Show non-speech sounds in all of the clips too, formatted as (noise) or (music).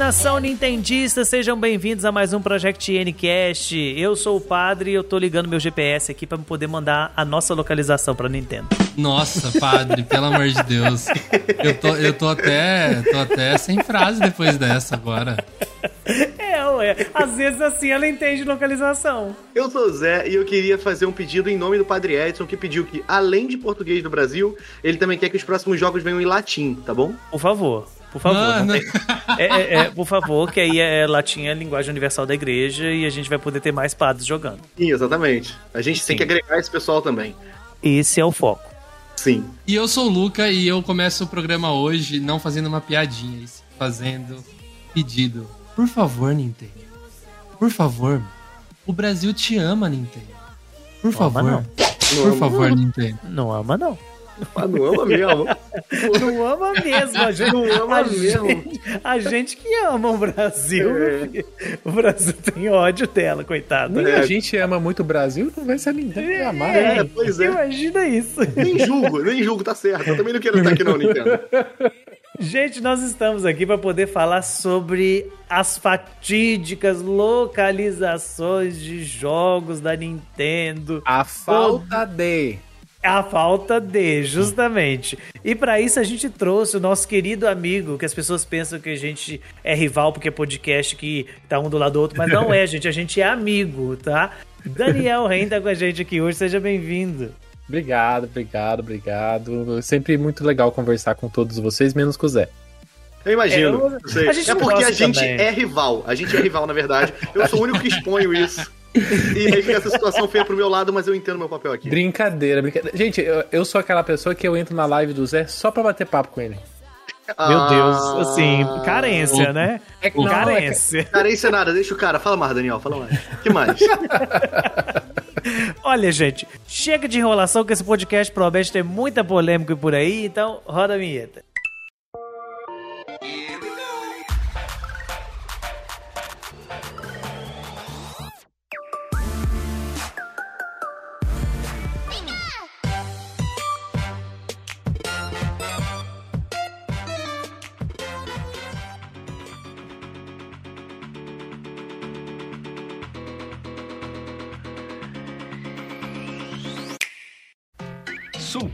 nação nintendista, sejam bem-vindos a mais um Project Ncast. Eu sou o padre e eu tô ligando meu GPS aqui para poder mandar a nossa localização para Nintendo. Nossa, padre, pelo amor de Deus. Eu tô, eu tô até, tô até sem frase depois dessa agora. É, ué. Às vezes assim ela entende localização. Eu sou o Zé e eu queria fazer um pedido em nome do Padre Edson, que pediu que, além de português do Brasil, ele também quer que os próximos jogos venham em latim, tá bom? Por favor. Por favor. Mano. Tem... É, é, é, por favor, que aí é latim é a linguagem universal da igreja e a gente vai poder ter mais padres jogando. Sim, exatamente. A gente Sim. tem que agregar esse pessoal também. Esse é o foco. Sim. E eu sou o Luca e eu começo o programa hoje não fazendo uma piadinha, fazendo pedido. Por favor, Nintendo. Por favor. O Brasil te ama, Nintendo. Por Não ama, favor. não. Não Por ama, favor, Nintendo. Não ama, não. Ah, não ama mesmo. Não ama mesmo. A gente, Não ama a mesmo. gente- a gente que ama o Brasil. É. O Brasil tem ódio dela, coitada. Nem É. a gente ama muito o Brasil, não vai ser a Nintendo que amar. É, É, pois é. Imagina isso. Nem julgo, nem julgo, tá certo. Eu também não quero estar aqui não, Nintendo. Gente, nós estamos aqui para poder falar sobre as fatídicas localizações de jogos da Nintendo. A falta de. A falta de, justamente. E para isso a gente trouxe o nosso querido amigo, que as pessoas pensam que a gente é rival porque é podcast que tá um do lado do outro, mas não é, gente. A gente é amigo, tá? Daniel Rein tá com a gente aqui hoje, seja bem-vindo. Obrigado, obrigado, obrigado. Sempre muito legal conversar com todos vocês, menos com o Zé. Eu imagino. É, eu- eu sei. a gente é porque a gente também. é rival. A gente é rival, na verdade. Eu sou o único que exponho isso. E aí fica essa situação feia pro meu lado, mas eu entendo meu papel aqui. Brincadeira, brincadeira. Gente, eu, eu sou aquela pessoa que eu entro na live do Zé só pra bater papo com ele. Meu Deus, Ah. assim, carência, né? É que não, carência. Carência é nada, deixa o cara. Fala mais, Daniel, fala mais. que mais? (laughs) Olha, gente, chega de enrolação que esse podcast promete ter muita polêmica por aí, então roda a vinheta.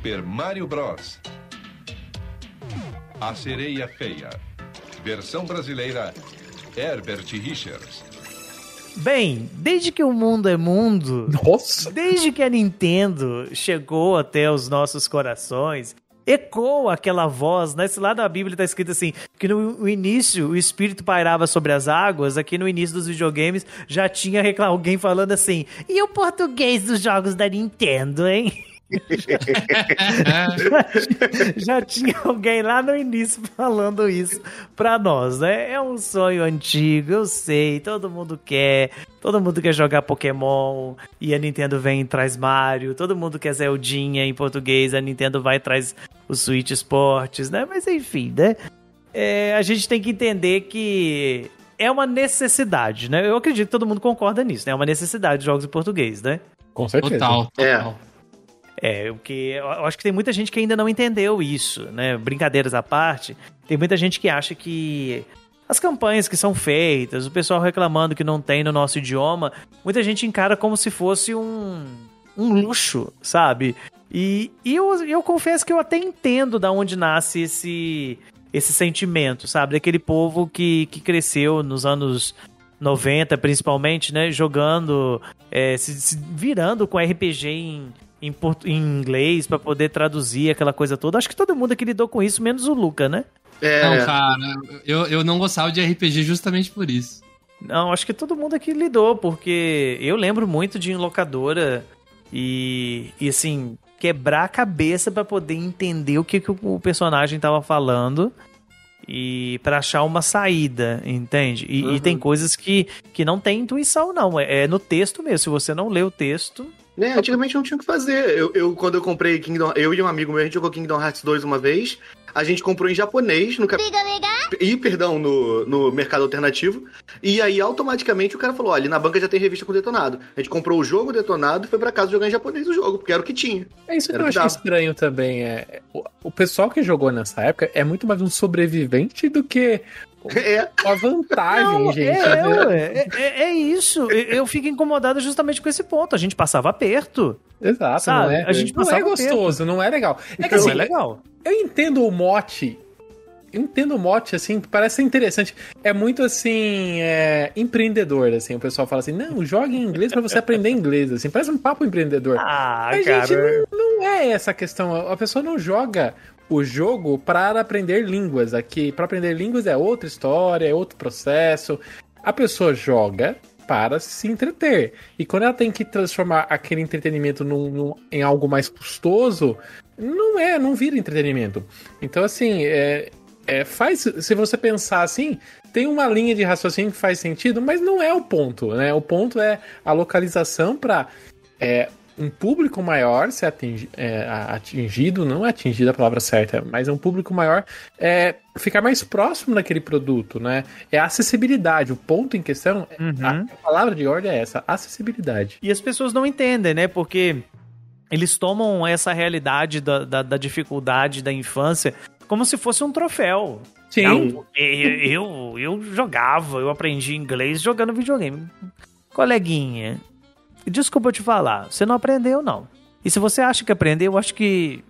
Super Mario Bros. A Sereia Feia. Versão brasileira Herbert Richards. Bem, desde que o mundo é mundo, Nossa! desde que a Nintendo chegou até os nossos corações, ecoa aquela voz, né? Se lá na Bíblia tá escrito assim, que no início o espírito pairava sobre as águas, aqui no início dos videogames já tinha alguém falando assim, e o português dos jogos da Nintendo, hein? (laughs) (laughs) já tinha alguém lá no início falando isso pra nós, né? É um sonho antigo, eu sei, todo mundo quer, todo mundo quer jogar Pokémon e a Nintendo vem e traz Mario, todo mundo quer Zeldinha em português, a Nintendo vai e traz o Switch Sports, né? Mas enfim, né? É, a gente tem que entender que é uma necessidade, né? Eu acredito que todo mundo concorda nisso, né? É uma necessidade de jogos em português, né? Com certeza. Total, É. É, porque eu acho que tem muita gente que ainda não entendeu isso, né? Brincadeiras à parte, tem muita gente que acha que as campanhas que são feitas, o pessoal reclamando que não tem no nosso idioma, muita gente encara como se fosse um, um luxo, sabe? E, e eu, eu confesso que eu até entendo da onde nasce esse, esse sentimento, sabe? Daquele povo que, que cresceu nos anos 90, principalmente, né? Jogando, é, se, se virando com RPG em, em, portu- em inglês pra poder traduzir aquela coisa toda. Acho que todo mundo aqui lidou com isso, menos o Luca, né? É, Não, cara, eu, eu não gostava de RPG justamente por isso. Não, acho que todo mundo aqui lidou, porque eu lembro muito de locadora e, e assim, quebrar a cabeça pra poder entender o que, que o personagem tava falando e pra achar uma saída, entende? E, e Uhum. tem coisas que, que não tem intuição, não. É, é no texto mesmo. Se você não lê o texto. Né, antigamente não tinha o que fazer. Eu, eu, quando eu comprei Kingdom, eu e um amigo meu, a gente jogou Kingdom Hearts 2 uma vez. a gente comprou em japonês no cap... e perdão no, no mercado alternativo. E aí automaticamente o cara falou: olha, na banca já tem revista com detonado. A gente comprou o jogo detonado e foi pra casa jogar em japonês o jogo, porque era o que tinha. É isso que Era eu acho dava. estranho também. É, o, o pessoal que jogou nessa época é muito mais um sobrevivente do que É. uma vantagem, Não, gente. é, é, é, é isso. Eu, fico incomodado justamente com esse ponto. A gente passava aperto. Exato, Sabe, não é, a gente não é passava gostoso, não é legal. É que Não assim, é legal. eu entendo o mote. Eu entendo o mote, assim, parece interessante. É muito assim, é, empreendedor, assim. O pessoal fala assim, não, jogue em inglês pra você aprender inglês, assim. Parece um papo empreendedor. Ah, Mas, cara. gente, não, não é essa a questão. A pessoa não joga o jogo para aprender línguas. Aqui, para aprender línguas é outra história, é outro processo. A pessoa joga para se entreter. E quando ela tem que transformar aquele entretenimento num- num- em algo mais custoso, não é, não vira entretenimento. Então, assim, é, é, faz. Se você pensar assim, tem uma linha de raciocínio que faz sentido, mas não é o ponto, né? O ponto é a localização para é, um público maior ser atingi- é, atingido, não é atingido a palavra certa, mas é um público maior é, ficar mais próximo daquele produto, né? É a acessibilidade. O ponto em questão, Uhum. a, a palavra de ordem é essa, acessibilidade. E as pessoas não entendem, né? Porque eles tomam essa realidade da, da, da dificuldade da infância como se fosse um troféu. Sim. Não, eu, eu, eu jogava, eu aprendi inglês jogando videogame. Coleguinha, desculpa te falar, você não aprendeu, não. E se você acha que aprendeu, eu acho que.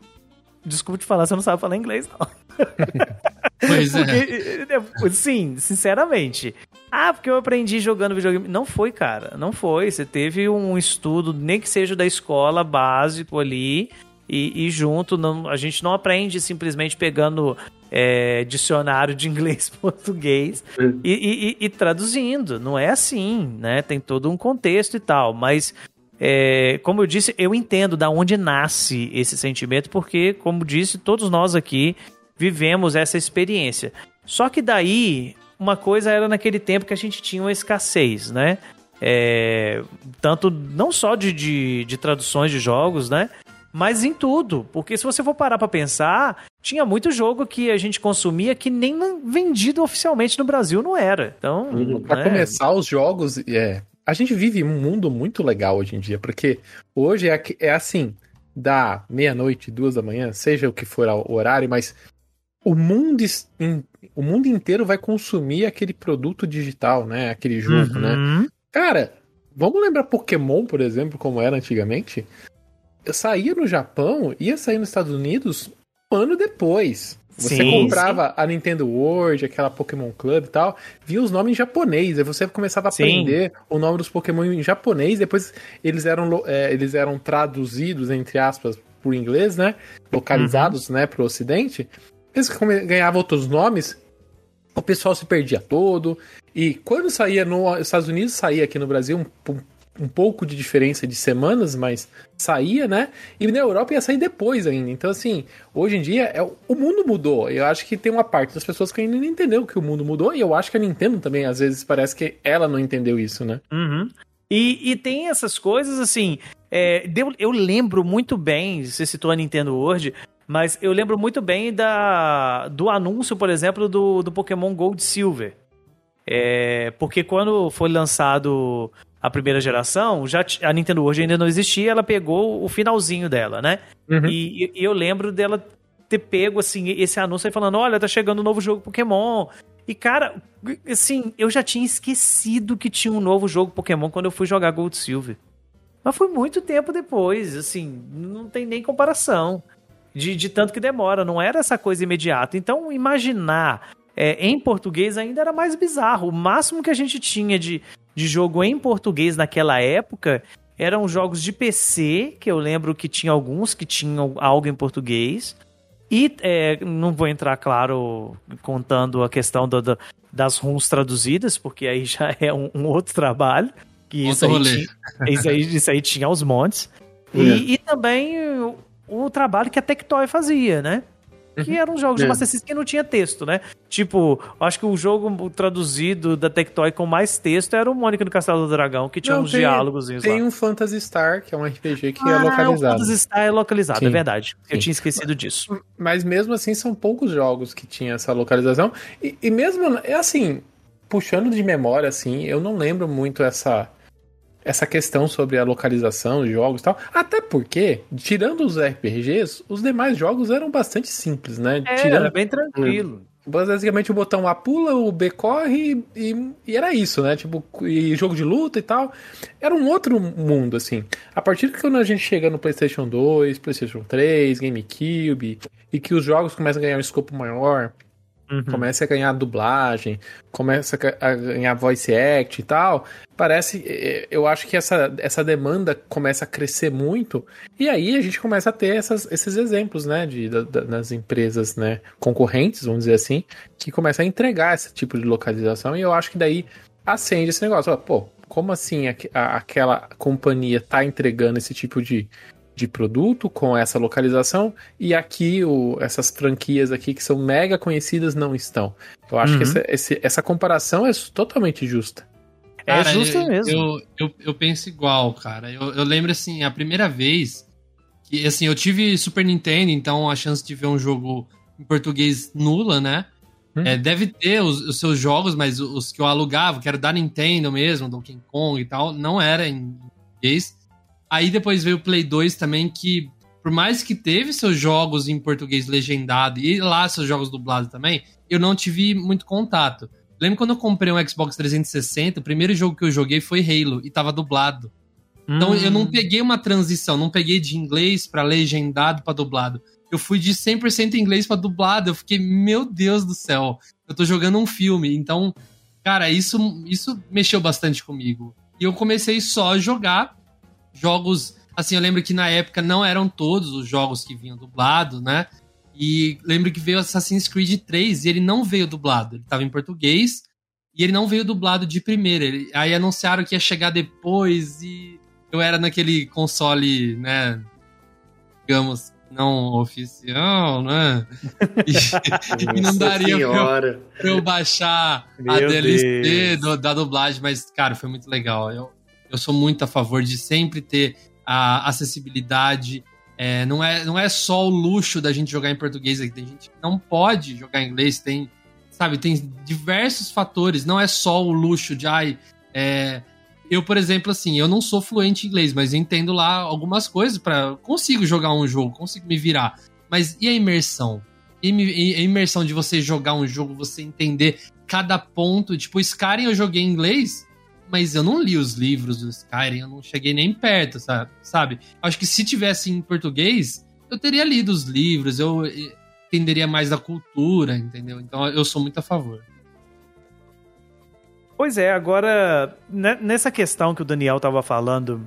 Desculpa te falar, você não sabe falar inglês, não. (laughs) Pois é. Porque, sim, sinceramente. Ah, porque eu aprendi jogando videogame. Não foi, cara. Não foi. Você teve um estudo, nem que seja da escola básico ali. E, e junto, não, a gente não aprende simplesmente pegando é, dicionário de (laughs) inglês português e, e- e- traduzindo. Não é assim, né? Tem todo um contexto e tal. Mas, é, como eu disse, eu entendo da onde nasce esse sentimento, porque, como disse, todos nós aqui vivemos essa experiência. Só que daí, uma coisa era naquele tempo que a gente tinha uma escassez, né? É, tanto não só de, de, de traduções de jogos, né? Mas em tudo. Porque se você for parar pra pensar, tinha muito jogo que a gente consumia que nem vendido oficialmente no Brasil não era. Então, Pra né? começar os jogos, é, a gente vive um mundo muito legal hoje em dia, porque hoje é, é assim, da meia-noite, duas da manhã, seja o que for o horário, mas o mundo, o mundo inteiro vai consumir aquele produto digital, né? Aquele jogo, né? Uhum. Cara, vamos lembrar Pokémon, por exemplo, como era antigamente? Eu saía no Japão, ia sair nos Estados Unidos ano depois. Você Sim, comprava a Nintendo World, aquela Pokémon Club e tal, via os nomes em japonês, aí você começava a Sim. aprender o nome dos Pokémon em japonês, depois eles eram, é, eles eram traduzidos, entre aspas, por inglês, né? Localizados, né, pro ocidente. Eles ganhavam outros nomes, o pessoal se perdia todo. E quando saía nos Estados Unidos, saía aqui no Brasil um, um- um pouco de diferença de semanas, mas saía, né? E na Europa ia sair depois ainda. Então, assim, hoje em dia é, o mundo mudou. Eu acho que tem uma parte das pessoas que ainda não entendeu que o mundo mudou. E eu acho que a Nintendo também, às vezes, parece que ela não entendeu isso, né? Uhum. E, e tem essas coisas assim. é, deu- eu lembro muito bem, você citou a Nintendo World, mas eu lembro muito bem da, do anúncio, por exemplo, do, do Pokémon Gold Silver. É, porque quando foi lançado a primeira geração, já a Nintendo World ainda não existia, ela pegou o finalzinho dela, né? Uhum. E, e eu lembro dela ter pego, assim, esse anúncio aí falando, olha, tá chegando um novo jogo Pokémon. E, cara, assim, eu já tinha esquecido que tinha um novo jogo Pokémon quando eu fui jogar Gold Silver. Mas foi muito tempo depois, assim, não tem nem comparação de, de tanto que demora, não era essa coisa imediata. Então, imaginar é, em português ainda era mais bizarro. O máximo que a gente tinha de, de jogo em português naquela época eram jogos de PC, que eu lembro que tinha alguns que tinham algo em português. E é, não vou entrar, claro, contando a questão do- do- das runs traduzidas, porque aí já (laughs) é um, um outro trabalho. Que isso, aí tinha, isso, aí, isso aí tinha aos montes. (laughs) E, e também o, o trabalho que a Tectoy fazia, né? Que eram jogos de É. Master System que não tinha texto, né? Tipo, acho que o jogo traduzido da Tectoy com mais texto era o Mônica do Castelo do Dragão, que tinha Não, uns tem- diálogos lá. Tem um Phantasy Star, que é um RPG que é Ah, localizado. O Phantasy Star é localizado, Sim. é verdade. Eu Sim. tinha esquecido disso. Mas mesmo assim, são poucos jogos que tinham essa localização. E, e mesmo, é assim, puxando de memória, assim, eu não lembro muito essa essa questão sobre a localização dos jogos e tal. Até porque, tirando os RPGs, os demais jogos eram bastante simples, né? É, tirando era bem tranquilo. basicamente o botão A pula, o B corre e, e era isso, né? Tipo, e jogo de luta e tal. Era um outro mundo, assim. A partir de quando a gente chega no PlayStation 2, PlayStation 3, GameCube, e que os jogos começam a ganhar um escopo maior, Uhum. começa a ganhar dublagem, começa a ganhar voice act e tal, parece, eu acho que essa, essa demanda começa a crescer muito, e aí a gente começa a ter essas, esses exemplos, né, de, da- da- das empresas, né, concorrentes, vamos dizer assim, que começam a entregar esse tipo de localização, e eu acho que daí acende esse negócio, pô, como assim aque- a- aquela companhia tá entregando esse tipo de, de produto com essa localização e aqui o, essas franquias aqui que são mega conhecidas não estão. Eu acho Uhum. que essa, esse- essa comparação é totalmente justa. É Cara, justo eu, mesmo. Eu, eu, eu penso igual, cara. Eu, eu lembro, assim, a primeira vez que, assim, eu tive Super Nintendo, então a chance de ver um jogo em português nula, né? Hum. É, deve ter os, os seus jogos, mas os que eu alugava, que era da Nintendo mesmo, Donkey Kong e tal, não era em português. Aí depois veio o Play 2 também, que por mais que teve seus jogos em português legendado e lá seus jogos dublados também, eu não tive muito contato. Lembro quando eu comprei um Xbox 360, o primeiro jogo que eu joguei foi Halo e tava dublado. Então eu Hum. não peguei uma transição, não peguei de inglês pra legendado pra dublado. Eu fui de 100% inglês pra dublado. Eu fiquei, meu Deus do céu, eu tô jogando um filme. Então, cara, isso, isso mexeu bastante comigo. E eu comecei só a jogar jogos. Assim, eu lembro que na época não eram todos os jogos que vinham dublado, né? E lembro que veio Assassin's Creed 3 e ele não veio dublado. Ele tava em português e ele não veio dublado de primeira. Ele- aí anunciaram que ia chegar depois e eu era naquele console, né? Digamos, não oficial, né? E, (laughs) não daria pra eu, pra eu baixar a Meu DLC Deus. do- da dublagem, mas, cara, foi muito legal. Eu, eu sou muito a favor de sempre ter a acessibilidade. É, não, é, não é só o luxo da gente jogar em português. Tem gente que não pode jogar em inglês, tem, sabe, tem diversos fatores. Não é só o luxo de, ai, é, eu, por exemplo, assim, eu não sou fluente em inglês, mas entendo lá algumas coisas para consigo jogar um jogo, consigo me virar. Mas e a imersão? Me- e a imersão de você jogar um jogo, você entender cada ponto. Tipo, Skyrim eu joguei em inglês, mas eu não li os livros do Skyrim, eu não cheguei nem perto, sabe? Acho que se tivesse em português, eu teria lido os livros, eu entenderia mais da cultura, entendeu? Então eu sou muito a favor. Pois é, agora, né, nessa questão que o Daniel estava falando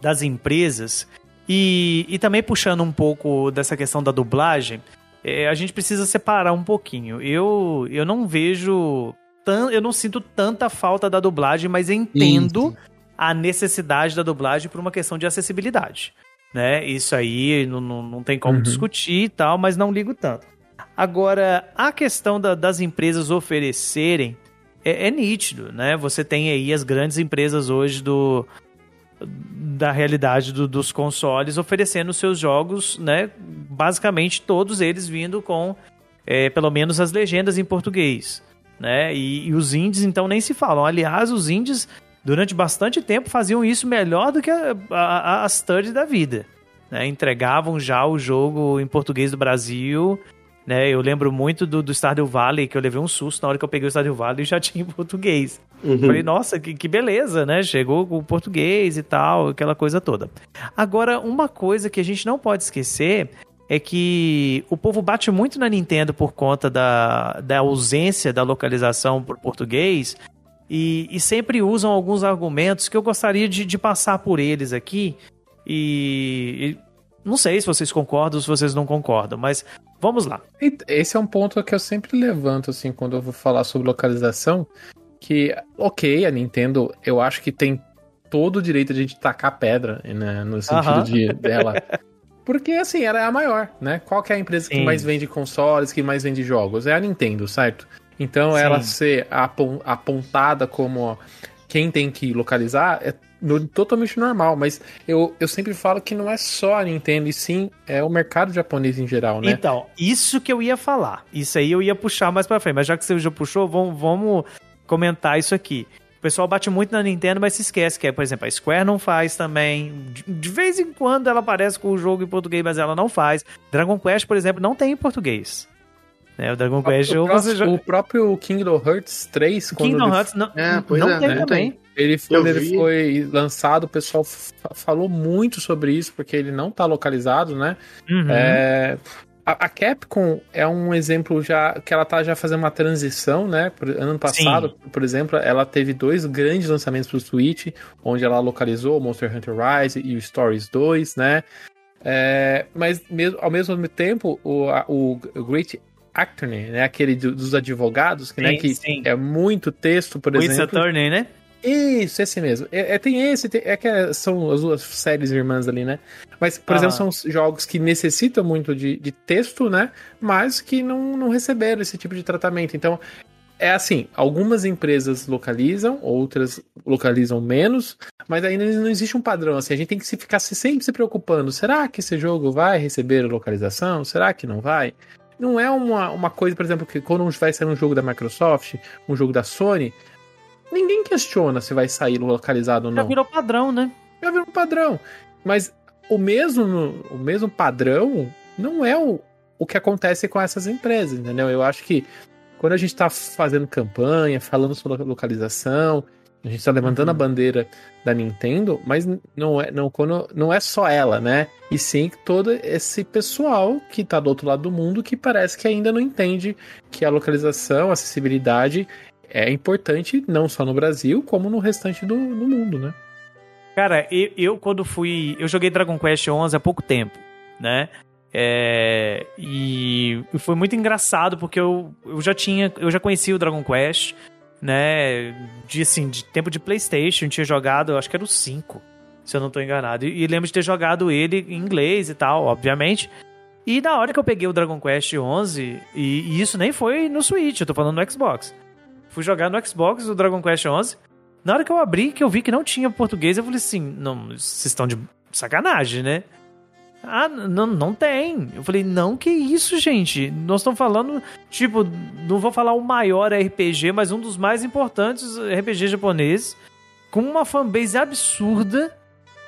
das empresas, e, e também puxando um pouco dessa questão da dublagem, é, a gente precisa separar um pouquinho. Eu, eu não vejo. Tan, eu não sinto tanta falta da dublagem, mas entendo a necessidade da dublagem por uma questão de acessibilidade. Né? Isso aí não, não, não tem como Uhum. discutir e tal, mas não ligo tanto. Agora, a questão da- das empresas oferecerem é, é nítido, né? Você tem aí as grandes empresas hoje do da realidade do- dos consoles oferecendo seus jogos, né? Basicamente todos eles vindo com é, pelo menos as legendas em português, né? E, e os indies então nem se falam. Aliás, os indies durante bastante tempo faziam isso melhor do que a- a- as thirds da vida, né? Entregavam já o jogo em português do Brasil né? Eu lembro muito do, do Stardew Valley, que eu levei um susto na hora que eu peguei o Stardew Valley e já (laughs) tinha em português. Uhum. Falei, nossa, que, que beleza, né? Chegou com o português e tal, aquela coisa toda. Agora, uma coisa que a gente não pode esquecer é que o povo bate muito na Nintendo por conta da, da ausência da localização por português e, e sempre usam alguns argumentos que eu gostaria de, de passar por eles aqui e, e não sei se vocês concordam ou se vocês não concordam, mas vamos lá. Esse é um ponto que eu sempre levanto, assim, quando eu vou falar sobre localização. Que, ok, a Nintendo, eu acho que tem todo o direito de a gente tacar pedra, né? No sentido de dela (laughs) Porque, assim, ela é a maior, né? Qual que é a empresa que Sim. mais vende consoles, que mais vende jogos? É a Nintendo, certo? Então, Sim. ela ser apon- apontada como quem tem que localizar é totalmente normal. Mas eu, eu sempre falo que não é só a Nintendo, e sim é o mercado japonês em geral, né? Então, isso que eu ia falar. Isso aí eu ia puxar mais pra frente. Mas já que você já puxou, vamos, vamos comentar isso aqui. O pessoal bate muito na Nintendo, mas se esquece que, é, por exemplo, a Square não faz também. De, de vez em quando ela aparece com o jogo em português, mas ela não faz. Dragon Quest, por exemplo, não tem em português. Né, o Dragon Quest, o, joga... o próprio Kingdom Hearts 3, quando Kingdom ele Hearts não, É, pois não é, tem né? também. Ele, quando ele vi. foi lançado, o pessoal fa- falou muito sobre isso, porque ele não tá localizado, né? Uhum. É, a, a Capcom é um exemplo já que ela tá já fazendo uma transição, né? Por- ano passado, por exemplo, ela teve dois grandes lançamentos pro Switch, onde ela localizou o Monster Hunter Rise e o Stories 2, né? É, mas mesmo, ao mesmo tempo, o, a- o Great Attorney, né? Aquele do- dos advogados, que, né, Sim, que sim. é muito texto, por Wits exemplo. Attorney, né? Isso, esse mesmo. É, é, tem esse, tem- é que é- são as duas séries irmãs ali, né? Mas, por Ah. exemplo, são os jogos que necessitam muito de, de texto, né? Mas que não, não receberam esse tipo de tratamento. Então, é assim, algumas empresas localizam, outras localizam menos, mas ainda não existe um padrão. Assim, a gente tem que se ficar se- sempre se preocupando. Será que esse jogo vai receber localização? Será que não vai? Não é uma, uma coisa, por exemplo, que quando vai sair um jogo da Microsoft, um jogo da Sony, ninguém questiona se vai sair localizado ou Já não. virou padrão, né? Já virou um padrão. Mas o mesmo, o mesmo padrão não é o, o que acontece com essas empresas, entendeu? Eu acho que quando a gente está fazendo campanha, falando sobre localização, a gente está levantando Uhum. a bandeira da Nintendo, mas não é, não, quando, não é só ela, né? E sim todo esse pessoal que está do outro lado do mundo que parece que ainda não entende que a localização, a acessibilidade é importante não só no Brasil, como no restante do, do mundo, né? Cara, eu, eu quando fui. Eu joguei Dragon Quest 11 há pouco tempo, né? É, e foi muito engraçado porque eu, eu já tinha. Eu já conhecia o Dragon Quest, né? De assim, de tempo de PlayStation, tinha jogado, eu acho que era o 5, se eu não tô enganado. E, e lembro de ter jogado ele em inglês e tal, obviamente. E na hora que eu peguei o Dragon Quest 11, e, e isso nem foi no Switch, eu tô falando no Xbox. Fui jogar no Xbox o Dragon Quest 11. Na hora que eu abri, que eu vi que não tinha português, eu falei assim: não, vocês estão de sacanagem, né? Ah, não, não tem. Eu falei, não, que isso, gente? Nós estamos falando, tipo, não vou falar o maior RPG, mas um dos mais importantes RPG japoneses, com uma fanbase absurda,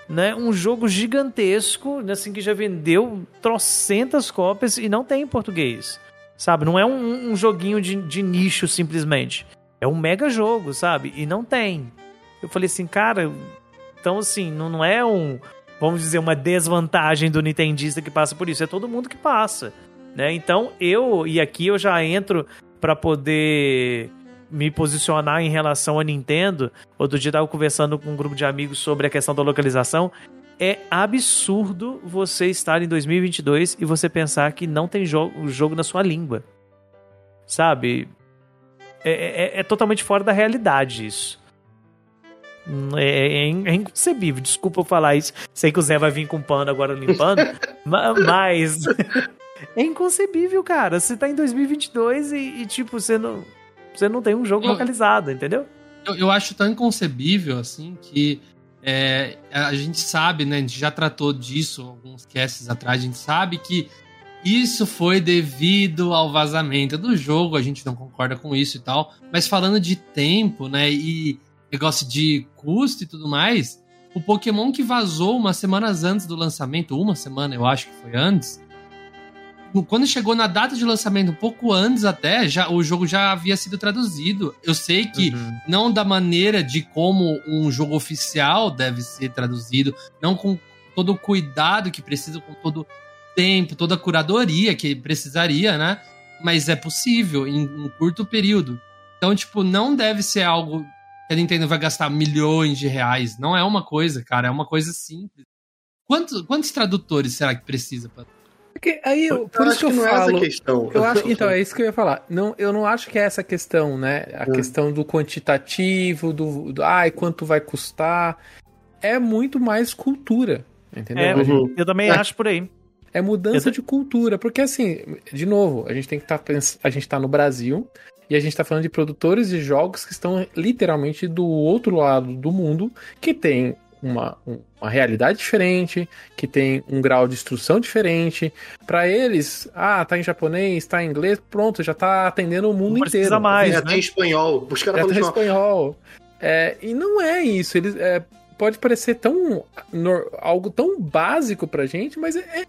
né? Um jogo gigantesco, assim, que já vendeu trocentas cópias e não tem em português, sabe? Não é um, um joguinho de, de nicho, simplesmente. É um mega jogo, sabe? E não tem. Eu falei assim, cara, então assim, não, não é um, vamos dizer, uma desvantagem do nintendista que passa por isso, é todo mundo que passa, né? Então eu, e aqui eu já entro pra poder me posicionar em relação à Nintendo. Outro dia eu tava conversando com um grupo de amigos sobre a questão da localização. É absurdo você estar em 2022 e você pensar que não tem jogo, jogo na sua língua. Sabe? É, é- é totalmente fora da realidade isso. É, é in- é inconcebível. Desculpa eu falar isso. Sei que o Zé vai vir com pano agora limpando. (laughs) ma- mas. (laughs) É inconcebível, cara. Você tá em 2022 e, e, tipo, você não, você não tem um jogo Eu- localizado, entendeu? Eu, eu acho tão inconcebível, assim, que é, a gente sabe, né? A gente já tratou disso alguns casts atrás, a gente sabe que isso foi devido ao vazamento do jogo, a gente não concorda com isso e tal. Mas falando de tempo, né? E negócio de custo e tudo mais, o Pokémon que vazou umas semanas antes do lançamento, uma semana eu acho que foi antes. Quando chegou na data de lançamento, um pouco antes até, já, o jogo já havia sido traduzido. Eu sei que Uhum. não da maneira de como um jogo oficial deve ser traduzido, não com todo o cuidado que precisa, com todo tempo, toda a curadoria que precisaria, né? Mas é possível em um curto período. Então, tipo, não deve ser algo que a Nintendo vai gastar milhões de reais. Não é uma coisa, cara, é uma coisa simples. Quantos, quantos tradutores será que precisa? Pra... Porque aí, eu- Eu por isso acho que eu não é essa falo. a questão. Eu acho então, é isso que eu ia falar. Não, eu não acho que é essa questão, né? A Hum. questão do quantitativo, do, do. Ai, quanto vai custar. É muito mais cultura. Entendeu? É, Uhum. Eu também É. acho por aí. É mudança de cultura. Porque, assim, de novo, a gente tem que estar a gente tá no Brasil e a gente tá falando de produtores de jogos que estão literalmente do outro lado do mundo, que tem uma, um- uma realidade diferente, que tem um grau de instrução diferente. Pra eles, ah, tá em japonês, tá em inglês, pronto, já tá atendendo o mundo Não precisa inteiro. mais, Já né? tem espanhol. Os caras falam tá em espanhol. É, e não é isso. Eles, é, pode parecer tão algo tão básico pra gente, mas é, é-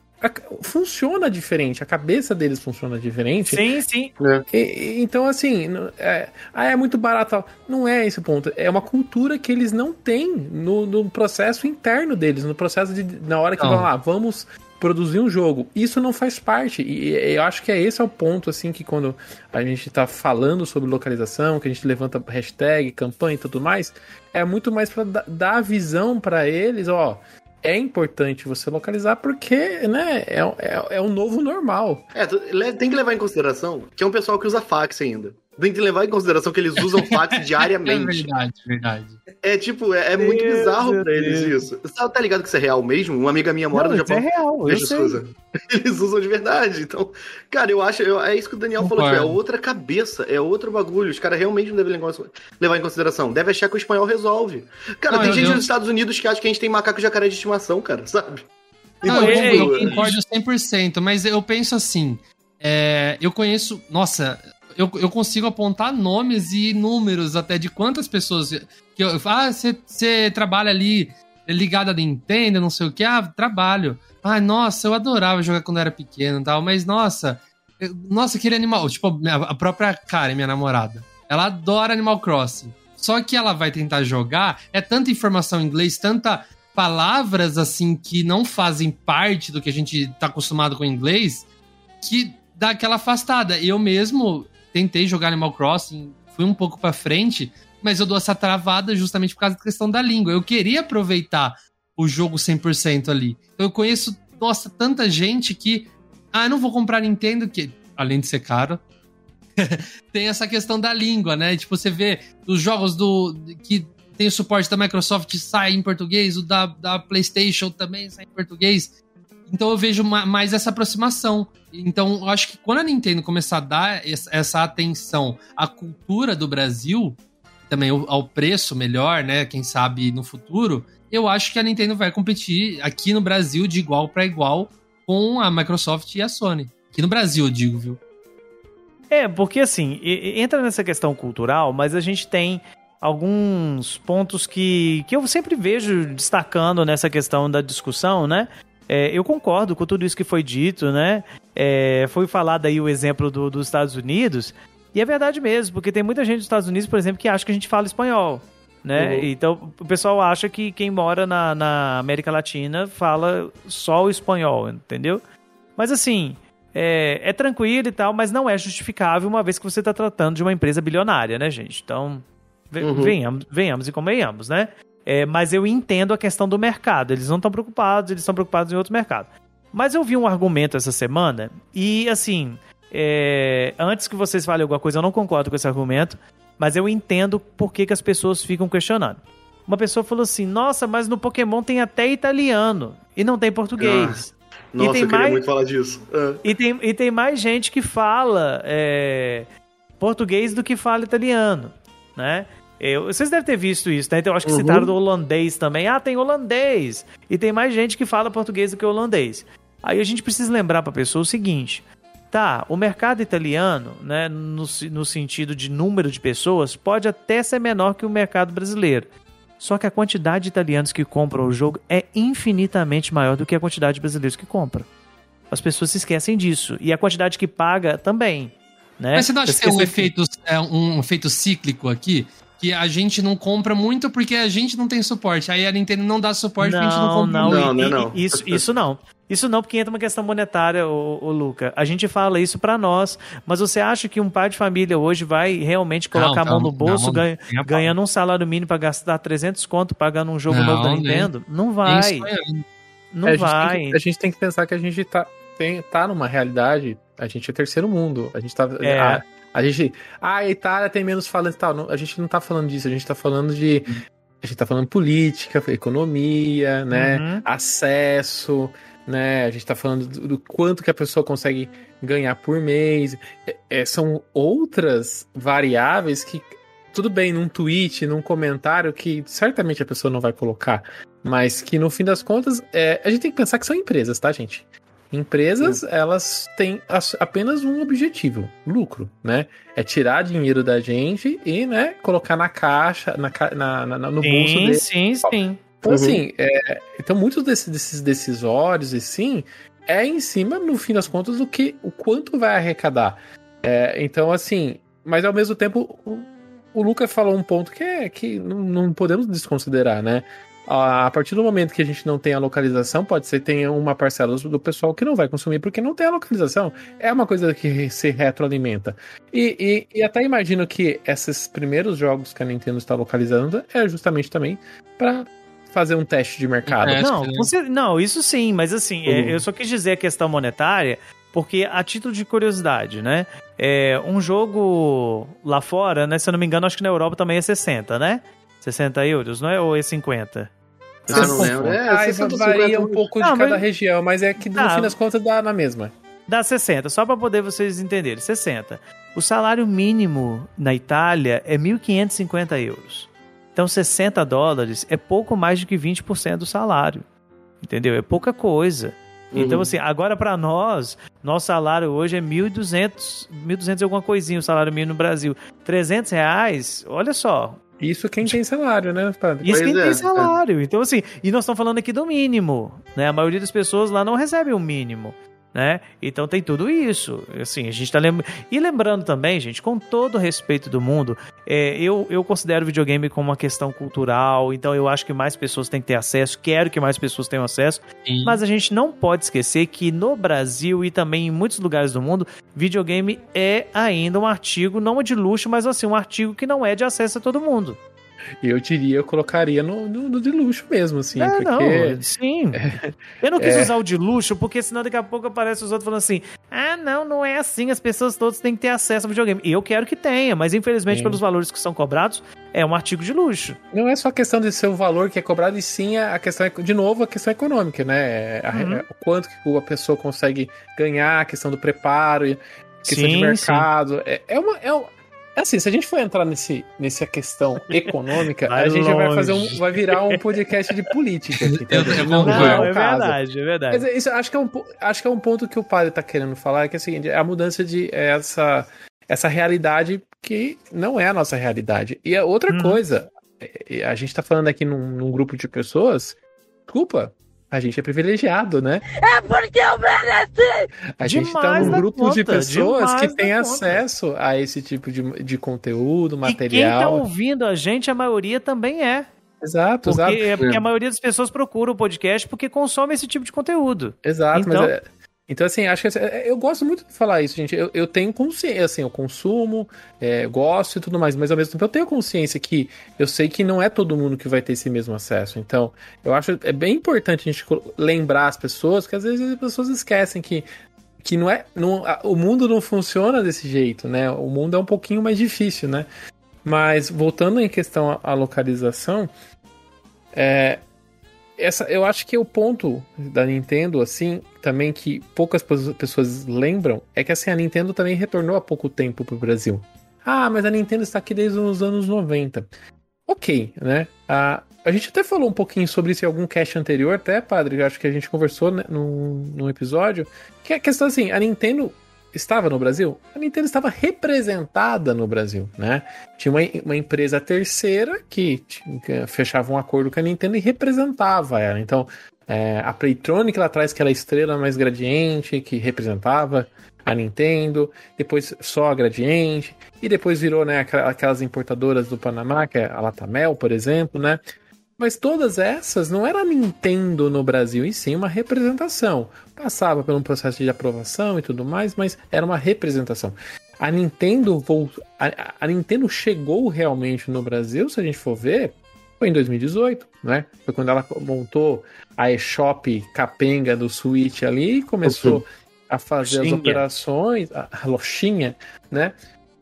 funciona diferente. A cabeça deles funciona diferente. Sim, sim. E- e- então, assim, é, ah, é muito barato. Não é esse o ponto. É uma cultura que eles não têm no, no processo interno deles, no processo de. Na hora que Não. vão lá, vamos produzir um jogo. Isso não faz parte. E, e eu acho que é esse é o ponto, assim, que quando a gente tá falando sobre localização, que a gente levanta hashtag, campanha e tudo mais, é muito mais pra da- dar a visão pra eles, ó. É importante você localizar porque, né, é, é, é o novo normal. É, tem que levar em consideração que é um pessoal que usa fax ainda. Tem que levar em consideração que eles usam fax (laughs) É diariamente. verdade, verdade. É tipo, é, é muito Deus, bizarro meu pra eles Deus. isso. Você tá ligado que isso é real mesmo? Uma amiga minha mora Não, no isso é Japão. real, eu sei. (laughs) Eles usam de verdade. Então, cara, eu acho. eu- é isso que o Daniel falou, tipo, é Concordo. outra cabeça, é outro bagulho. Os caras realmente não devem levar levar em consideração. Deve achar que o espanhol resolve. Cara, Não, tem eu- gente eu- nos Estados Unidos que acha que a gente tem macaco jacaré de estimação, cara, sabe? Não, eu, Ei, eu ei, concordo 100%, mas eu penso assim, é, eu conheço, nossa, eu, eu consigo apontar nomes e números até de quantas pessoas que eu, ah, você trabalha ali ligado a Nintendo, não sei o que, ah, trabalho. Ah, nossa, eu adorava jogar quando era pequeno e tal, mas nossa, eu- nossa, aquele animal, tipo, a própria Karen, minha namorada, ela adora Animal Crossing. Só que ela vai tentar jogar, é tanta informação em inglês, tanta palavras assim que não fazem parte do que a gente tá acostumado com o inglês, que dá aquela afastada. Eu mesmo tentei jogar Animal Crossing, fui um pouco pra frente, mas eu dou essa travada justamente por causa da questão da língua. Eu queria aproveitar o jogo 100% ali. Eu conheço, nossa, tanta gente que ah, eu não vou comprar Nintendo que além de ser caro, (laughs) tem essa questão da língua, né? Tipo, você vê os jogos do que tem o suporte da Microsoft sai em português, o da, da PlayStation também sai em português. Então eu vejo ma- mais essa aproximação. Então eu acho que quando a Nintendo começar a dar es- essa atenção à cultura do Brasil, também ao- preço melhor, né? Quem sabe no futuro, eu acho que a Nintendo vai competir aqui no Brasil de igual para igual com a Microsoft e a Sony. Aqui no Brasil, eu digo, viu? É, porque assim, entra nessa questão cultural, mas a gente tem alguns pontos que, que eu sempre vejo destacando nessa questão da discussão, né? É, eu concordo com tudo isso que foi dito, né? É, foi falado aí o exemplo do- dos Estados Unidos, e é verdade mesmo, porque tem muita gente dos Estados Unidos, por exemplo, que acha que a gente fala espanhol. Né? Uhum. Então o pessoal acha que quem mora na, na América Latina fala só o espanhol, entendeu? Mas assim, é, é tranquilo e tal, mas não é justificável uma vez que você está tratando de uma empresa bilionária, né, gente? Então, Uhum. venhamos, venhamos e convenhamos, né? É, mas eu entendo a questão do mercado. Eles não estão preocupados, eles estão preocupados em outro mercado. Mas eu vi um argumento essa semana e, assim, é, antes que vocês falem alguma coisa, eu não concordo com esse argumento, mas eu entendo por que, que as pessoas ficam questionando. Uma pessoa falou assim: Nossa, mas no Pokémon tem até italiano e não tem português. Nossa, tem eu queria mais- muito falar disso. Ah. E tem, e tem mais gente que fala é, português do que fala italiano, né? Eu, vocês devem ter visto isso, né? Então eu acho que Uhum. citaram do holandês também. Ah, tem holandês! E tem mais gente que fala português do que holandês. Aí a gente precisa lembrar pra pessoa o seguinte. Tá, o mercado italiano, né, no, no sentido de número de pessoas, pode até ser menor que o mercado brasileiro. Só que a quantidade de italianos que compram o jogo é infinitamente maior do que a quantidade de brasileiros que compram. As pessoas se esquecem disso. E a quantidade que paga também. Né? Mas você não acha que tem um efeito, é, um efeito cíclico aqui? Que a gente não compra muito porque a gente não tem suporte. Aí a Nintendo não dá suporte porque a gente não Não, compra não, muito. Não, né, e- não. Isso, isso não. Isso não, porque entra uma questão monetária, ô, ô, Luca. A gente fala isso pra nós, mas você acha que um pai de família hoje vai realmente colocar Não, a mão não, no bolso, não, ganha- a ganhando um salário mínimo pra gastar 300 conto pagando um jogo Não, novo da nem- Nintendo? Não Nem vai. sonhando. Não É, a, gente vai. tem que, a gente tem que pensar que a gente tá, tem, tá numa realidade. A gente é terceiro mundo. A gente tá. É. A, a gente. Ah, a Itália tem menos falantes e tal. Não, a gente não tá falando disso. A gente tá falando de. A gente tá falando política, economia, né? Uhum. Acesso. né? A gente tá falando do, do quanto que a pessoa consegue ganhar por mês. É, é, são outras variáveis que, tudo bem, num tweet, num comentário, que certamente a pessoa não vai colocar, mas que no fim das contas, é, a gente tem que pensar que são empresas, tá, gente? Empresas, Sim. elas têm apenas um objetivo, lucro, né? É tirar dinheiro da gente e, né, colocar na caixa, na, na, na no sim, bolso dele. Sim, sim, Então, uhum. assim, é, então muitos desses, desses decisórios, e sim, é em cima, no fim das contas, do que o quanto vai arrecadar. É, então, assim, mas ao mesmo tempo, o, o Lucas falou um ponto que é que não podemos desconsiderar, né? A partir do momento que a gente não tem a localização, pode ser que tenha uma parcela do pessoal que não vai consumir porque não tem a localização. É uma coisa que se retroalimenta. E, e, e até imagino que esses primeiros jogos que a Nintendo está localizando é justamente também para fazer um teste de mercado. Um não, você, não, isso sim, mas assim, é, uhum. eu só quis dizer a questão monetária porque a título de curiosidade, né? É, um jogo lá fora, né? Se eu não me engano, acho que na Europa também é 60, né? 60 euros, não é? Ou é 50? Ah, não lembro. É, ah, varia um pouco de cada mas... região, mas é que no ah, fim das contas dá na mesma. Dá 60, só para poder vocês entenderem. 60. O salário mínimo na Itália é 1.550 euros. Então 60 dólares é pouco mais do que 20% do salário. Entendeu? É pouca coisa. Uhum. Então, assim, agora para nós, nosso salário hoje é 1.200, 1.200 e alguma coisinha o salário mínimo no Brasil. 300 reais, olha só, isso quem tem salário, né, padre? Isso pois quem é, tem salário. É. Então, assim, e nós estamos falando aqui do mínimo, né? A maioria das pessoas lá não recebe o mínimo né? Então tem tudo isso. Assim, a gente tá lembrando. E lembrando também, gente, com todo o respeito do mundo, é, eu, eu considero o videogame como uma questão cultural, então eu acho que mais pessoas têm que ter acesso, quero que mais pessoas tenham acesso, Sim. mas a gente não pode esquecer que no Brasil e também em muitos lugares do mundo, videogame é ainda um artigo, não de luxo, mas assim, um artigo que não é de acesso a todo mundo eu diria, eu colocaria no, no, no, de luxo mesmo, assim. É, porque... não, sim. (laughs) É, eu não quis é... usar o de luxo, porque senão daqui a pouco aparece os outros falando assim: ah, não, não é assim, as pessoas todas têm que ter acesso ao videogame. Eu quero que tenha, mas infelizmente, sim. pelos valores que são cobrados, é um artigo de luxo. Não é só a questão de ser o valor que é cobrado, e sim a questão, de novo, a questão econômica, né? A, uhum. O quanto que a pessoa consegue ganhar, a questão do preparo, questão sim, de mercado. É, é, uma, é, é assim, se a gente for entrar nesse, nessa questão (laughs) econômica, vai a gente longe. vai fazer um, vai virar um podcast de política. Aqui, (laughs) eu não, não, é verdade, é verdade. Mas isso, acho que é um, acho que é um ponto que o padre está querendo falar, que é o seguinte, é a mudança de é essa essa realidade que não é a nossa realidade. E a outra hum. coisa, é, a gente está falando aqui num, num grupo de pessoas, desculpa, a gente é privilegiado, né? É porque eu mereci! A gente tá num grupo conta, de pessoas que tem acesso conta. a esse tipo de, de conteúdo, material. E quem tá ouvindo a gente, a maioria também é. Exato, porque, exato. É porque a maioria das pessoas procura o podcast porque consome esse tipo de conteúdo. Exato, então, mas é, então, assim, acho que é, eu gosto muito de falar isso, gente. Eu, eu tenho consciência, assim, eu consumo, é, gosto e tudo mais, mas ao mesmo tempo eu tenho consciência que eu sei que não é todo mundo que vai ter esse mesmo acesso. Então, eu acho é bem importante a gente lembrar as pessoas, que às vezes as pessoas esquecem que, que não é. Não, o mundo não funciona desse jeito, né? O mundo é um pouquinho mais difícil, né? Mas voltando em questão à localização, é, essa, eu acho que é o ponto da Nintendo, assim, também que poucas pessoas lembram, é que assim, a Nintendo também retornou há pouco tempo pro Brasil. Ah, mas a Nintendo está aqui desde os anos 90. Ok, né? A, a gente até falou um pouquinho sobre isso em algum cast anterior, até, padre, acho que a gente conversou né, num, num episódio, que é a questão assim, a Nintendo estava no Brasil? A Nintendo estava representada no Brasil, né? Tinha uma, uma empresa terceira que, que, fechava um acordo com a Nintendo e representava ela. Então, é, a Playtronic lá atrás, que era a estrela mais gradiente, que representava a Nintendo, depois só a Gradiente, e depois virou né, aquelas importadoras do Panamá, que é a Latamel, por exemplo, né? Mas todas essas não era Nintendo no Brasil, e sim uma representação. Passava por um processo de aprovação e tudo mais, mas era uma representação. A Nintendo a, a Nintendo chegou realmente no Brasil, se a gente for ver, foi em 2018, né? Foi quando ela montou a eShop capenga do Switch ali e começou a fazer as operações, a, a lojinha, né?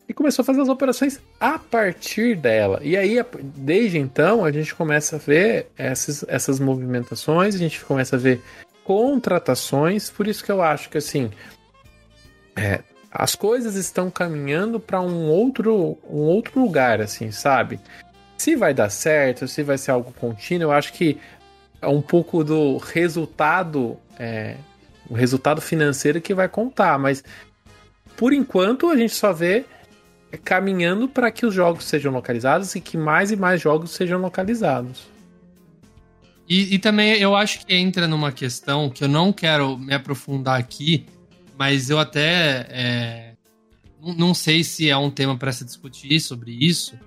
E começou a fazer as operações a partir dela. E aí, desde então, a gente começa a ver essas, essas movimentações, a gente começa a ver contratações, por isso que eu acho que assim é, as coisas estão caminhando para um outro, um outro lugar, assim, sabe? Se vai dar certo, se vai ser algo contínuo, eu acho que é um pouco do resultado, é, o resultado financeiro que vai contar, mas por enquanto a gente só vê caminhando para que os jogos sejam localizados e que mais e mais jogos sejam localizados. E, e, também eu acho que entra numa questão que eu não quero me aprofundar aqui, mas eu até é, não sei se é um tema para se discutir sobre isso,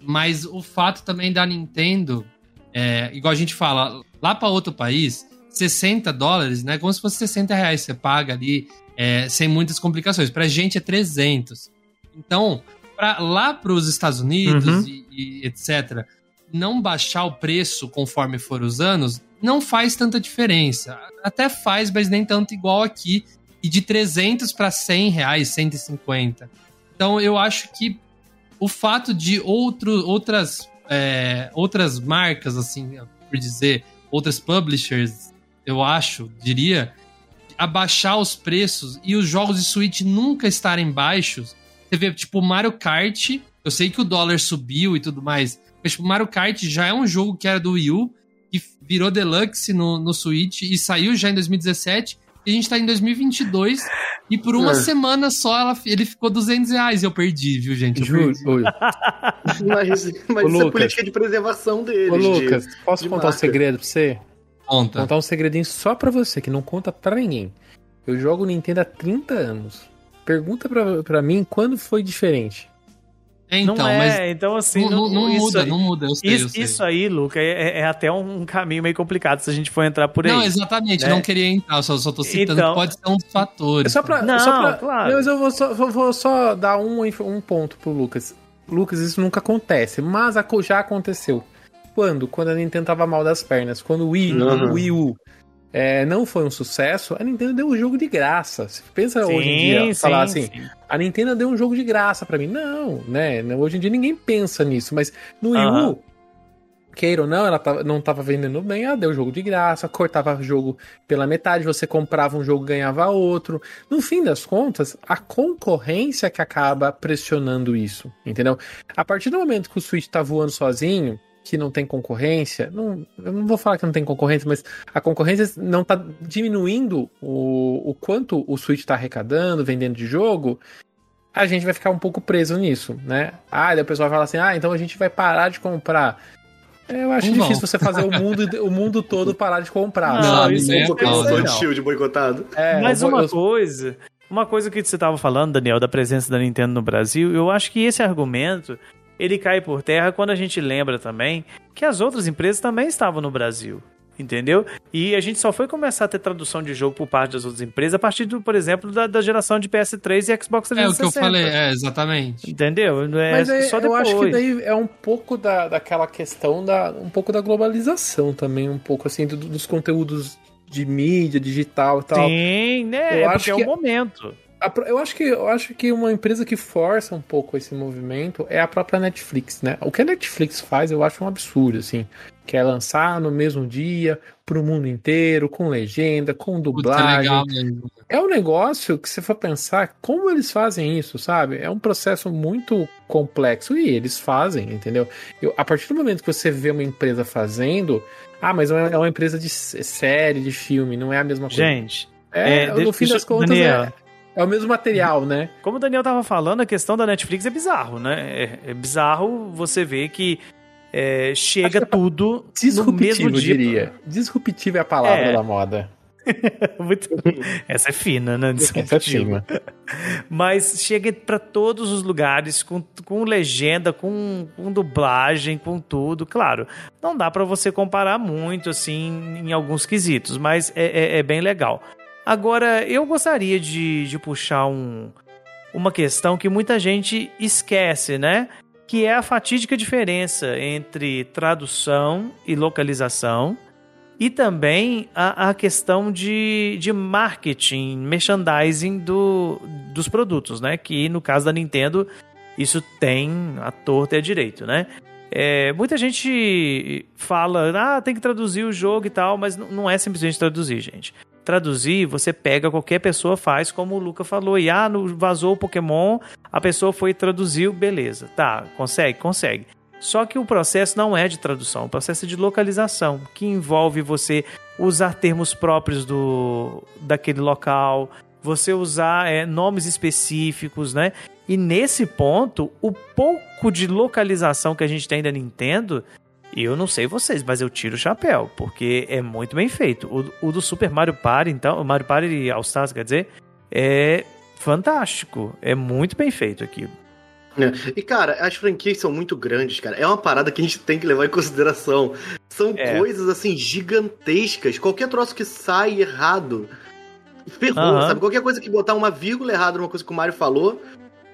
mas o fato também da Nintendo, é, igual a gente fala, lá para outro país, 60 dólares, né? Como se fosse 60 reais você paga ali, é, sem muitas complicações. Pra gente é 300. Então, pra, lá para os Estados Unidos uhum. e, e etc., não baixar o preço conforme for os anos, não faz tanta diferença. Até faz, mas nem tanto igual aqui. E de 300 para 100 reais, 150. Então eu acho que o fato de outro, outras, é, outras marcas, assim, por dizer, outras publishers, eu acho, diria, abaixar os preços e os jogos de Switch nunca estarem baixos. Você vê, tipo, Mario Kart, eu sei que o dólar subiu e tudo mais, mas, tipo, Mario Kart já é um jogo que era do Wii U, que virou Deluxe no, no Switch e saiu já em 2017. E a gente tá em 2022 e por uma é. semana só ela, ele ficou 200 reais e eu perdi, viu, gente? Juro. (laughs) mas mas isso é política de preservação deles. Ô, Lucas, de, posso de contar marca. um segredo pra você? Conta. Contar um segredinho só pra você, que não conta pra ninguém. Eu jogo Nintendo há 30 anos. Pergunta pra, pra mim quando foi diferente. É, então, não é, mas então assim. Não, não, não muda, aí, não muda. Eu sei, isso, eu sei. isso aí, Luca, é, é, até um caminho meio complicado se a gente for entrar por aí. Não, exatamente, né? não queria entrar, só, só tô citando então, que pode ser um dos fatores. É só pra, não, só pra, claro. Mas eu vou só, vou só dar um, um ponto pro Lucas. Lucas, isso nunca acontece, mas já aconteceu. Quando? Quando a Nintendo tava mal das pernas. Quando o Wii, uhum. o Wii U é, não foi um sucesso, a Nintendo deu um jogo de graça. Se pensa sim, hoje em dia, sim, falar assim, sim. a Nintendo deu um jogo de graça para mim. Não, né? Hoje em dia ninguém pensa nisso, mas no Wii U, queira ou não, ela não tava vendendo bem, ela deu jogo de graça, cortava o jogo pela metade, você comprava um jogo, ganhava outro. No fim das contas, a concorrência que acaba pressionando isso, entendeu? A partir do momento que o Switch tá voando sozinho, que não tem concorrência, não, eu não vou falar que não tem concorrência, mas a concorrência não está diminuindo o, o quanto o Switch está arrecadando, vendendo de jogo, a gente vai ficar um pouco preso nisso, né? Ah, daí o pessoal fala assim, ah, então a gente vai parar de comprar. É, eu acho não difícil você fazer o mundo, o mundo todo parar de comprar. (laughs) Não, sabe? isso é, é Shield boicotado. É, Mas uma eu... coisa, uma coisa que você estava falando, Daniel, da presença da Nintendo no Brasil, eu acho que esse argumento ele cai por terra quando a gente lembra também que as outras empresas também estavam no Brasil. Entendeu? E a gente só foi começar a ter tradução de jogo por parte das outras empresas a partir, do, por exemplo, da, da geração de PS3 e Xbox 360. É o que eu falei, é, exatamente. Entendeu? É Mas é, só depois. eu acho que daí é um pouco da, daquela questão da. um pouco da globalização também, um pouco assim, do, dos conteúdos de mídia, digital e tal. Sim, né? Eu é acho que é o momento. Eu acho, que, eu acho que uma empresa que força um pouco esse movimento é a própria Netflix, né? O que a Netflix faz eu acho um absurdo, assim. Que é lançar no mesmo dia, pro mundo inteiro, com legenda, com dublagem. É um negócio que, se for pensar, como eles fazem isso, sabe? É um processo muito complexo e eles fazem, entendeu? Eu, a partir do momento que você vê uma empresa fazendo, ah, mas é uma empresa de série, de filme, não é a mesma coisa. Gente, é, é, no fim das contas, Daniel, é, é o mesmo material, né? Como o Daniel tava falando, a questão da Netflix é bizarro, né? É, é bizarro você ver que é, chega que é tudo no mesmo dia. diria. Disruptivo é a palavra é. da moda. (laughs) Muito... Essa é fina, né? Essa é fina. (laughs) Mas chega para todos os lugares, com, com legenda, com, com dublagem, com tudo. Claro, não dá para você comparar muito, assim, em alguns quesitos, mas é, é, é bem legal. Agora, eu gostaria de, de puxar um, uma questão que muita gente esquece, né? Que é a fatídica diferença entre tradução e localização e também a, a questão de, de marketing, merchandising do, dos produtos, né? Que no caso da Nintendo, isso tem a torta e a direito, né? É, muita gente fala, ah, tem que traduzir o jogo e tal, mas não é simplesmente traduzir, gente. Traduzir, você pega, qualquer pessoa faz, como o Luca falou, e ah, vazou o Pokémon, a pessoa foi e traduziu, beleza. Tá, consegue? Consegue. Só que o processo não é de tradução, o processo é de localização, que envolve você usar termos próprios do daquele local, você usar é, nomes específicos, né? E nesse ponto, o pouco de localização que a gente tem da Nintendo, eu não sei vocês, mas eu tiro o chapéu, porque é muito bem feito. O, o do Super Mario Party, então, o Mario Party All Stars, quer dizer, é fantástico, é muito bem feito aquilo. É. E, cara, as franquias são muito grandes, cara. É uma parada que a gente tem que levar em consideração. São É. coisas, assim, gigantescas. Qualquer troço que sai errado, ferrou, sabe? Qualquer coisa que botar uma vírgula errada numa coisa que o Mario falou,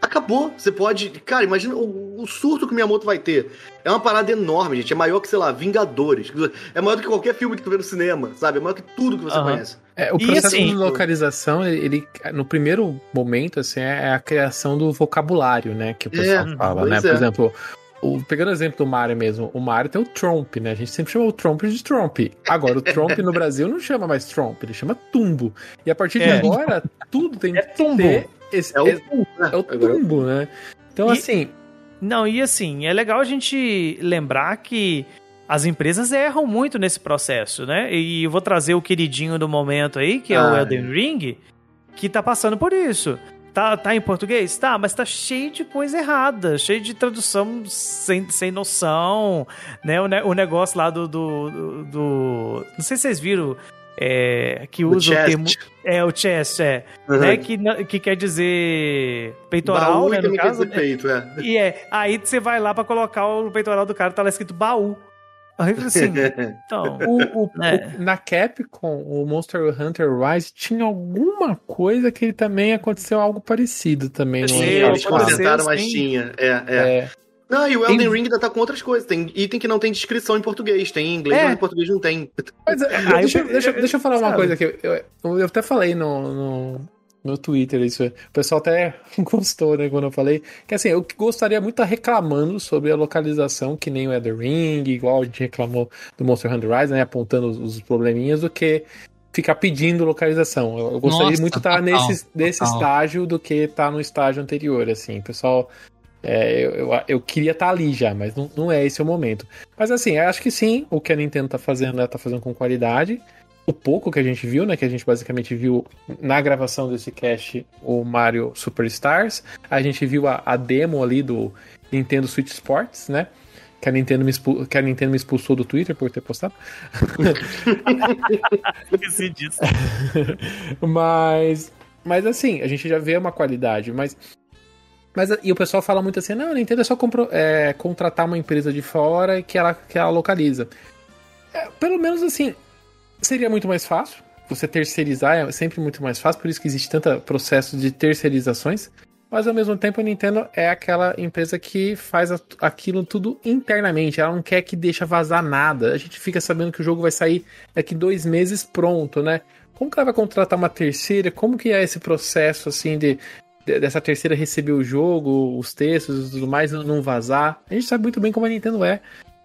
acabou. Você pode... Cara, imagina o, o surto que o Miyamoto vai ter. É uma parada enorme, gente. É maior que, sei lá, Vingadores. É maior do que qualquer filme que tu vê no cinema, sabe? É maior que tudo que você Aham. conhece. É, o processo assim, de localização, ele, ele, no primeiro momento, assim, é a criação do vocabulário, né? Que o pessoal É, fala, né? é. Por exemplo, o, pegando o exemplo do Mario mesmo, o Mario tem o Tromp, né? A gente sempre chama o Tromp de Tromp. Agora, o Tromp no (laughs) Brasil não chama mais Tromp, ele chama Tumbo. E a partir de É. agora, tudo tem É que Tumbo. ter esse, É o é, né? é o Agora- Tumbo, né? Então, E- assim, Não, e assim, é legal a gente lembrar que as empresas erram muito nesse processo, né? E eu vou trazer o queridinho do momento aí, que é o Ah, Elden Ring, que tá passando por isso. Tá, tá em português? Tá, mas tá cheio de coisa errada, cheio de tradução sem, sem noção, né? O, ne- o negócio lá do, do, do- do- Não sei se vocês viram, é, que O usa o chest. termo... É, o chest, é. Uhum. Né, que, que quer dizer peitoral, Baú né, e no caso. dizer peito, é. E é, aí você vai lá pra colocar o peitoral do cara, tá lá escrito baú. Aí assim, (laughs) então. o, o- (laughs) É. o- na Capcom, o Monster Hunter Rise tinha alguma coisa que ele também aconteceu algo parecido também. no Sim, eles consertaram, mas tinha. É, é. É, Não, e o Elden Tem- Ring ainda tá com outras coisas. Tem item que não tem descrição em português. Tem em inglês, É. mas em português não tem. Mas, é, Aí deixa, eu- deixa, deixa eu falar uma coisa que eu, eu, eu até falei no, no, no Twitter isso. O pessoal até (laughs) gostou, né, quando eu falei. Que assim, eu gostaria muito de estar reclamando sobre a localização, que nem o Elden Ring, igual a gente reclamou do Monster Hunter Rise, né, apontando os, os probleminhas, do que ficar pedindo localização. Eu, eu gostaria Nossa, muito de estar total, nesse, nesse total. estágio do que estar no estágio anterior, assim. O pessoal... é, eu, eu, eu queria estar ali já, mas não, não é esse o momento. Mas assim, eu acho que sim, o que a Nintendo tá fazendo, ela tá fazendo com qualidade. O pouco que a gente viu, né? Que a gente basicamente viu na gravação desse cast o Mario Superstars. A gente viu a, a demo ali do Nintendo Switch Sports, né? Que a, Nintendo me expul- que a Nintendo me expulsou do Twitter por ter postado. (laughs) Esqueci disso. (laughs) mas, mas assim, a gente já vê uma qualidade, mas. Mas, e o pessoal fala muito assim, não, a Nintendo é só compro- é, contratar uma empresa de fora que ela, que ela localiza. É, pelo menos assim, seria muito mais fácil. Você terceirizar é sempre muito mais fácil, por isso que existe tanto processo de terceirizações. Mas ao mesmo tempo a Nintendo é aquela empresa que faz aquilo tudo internamente. Ela não quer que deixa vazar nada. A gente fica sabendo que o jogo vai sair daqui dois meses pronto, né? Como que ela vai contratar uma terceira? Como que é esse processo assim de- dessa terceira receber o jogo, os textos e tudo mais, não vazar? A gente sabe muito bem como a Nintendo é.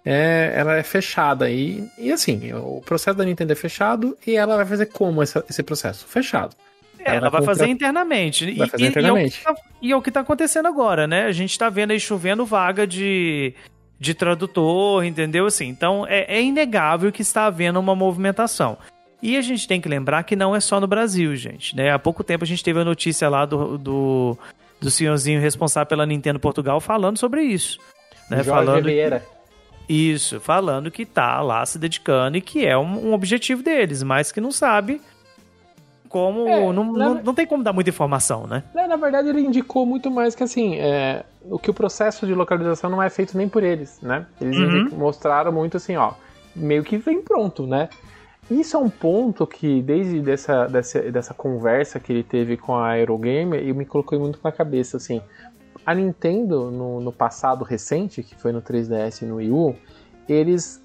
É, ela é fechada e, e assim, o processo da Nintendo é fechado e ela vai fazer como essa- esse processo? Fechado. É, ela vai contra- fazer internamente. Vai E- fazer e, internamente. E é, o que tá, e é o que tá acontecendo agora, né? A gente tá vendo aí chovendo vaga de, de tradutor, entendeu? Assim, então é, é inegável que está havendo uma movimentação. E a gente tem que lembrar que não é só no Brasil, gente. Né? Há pouco tempo a gente teve a notícia lá do, do, do senhorzinho responsável pela Nintendo Portugal falando sobre isso. Né? Jorge Falando Vieira. isso, falando que tá lá se dedicando e que é um, um objetivo deles, mas que não sabe como. É, não, na- não, não tem como dar muita informação, né? Na verdade, ele indicou muito mais que assim, é, o que o processo de localização não é feito nem por eles, né? Eles Uhum. mostraram muito assim, ó, meio que vem pronto, né? Isso é um ponto que, desde dessa, dessa, dessa conversa que ele teve com a Aerogamer, me colocou muito na cabeça, assim. A Nintendo, no, no passado recente, que foi no 3DS e no Wii U, eles,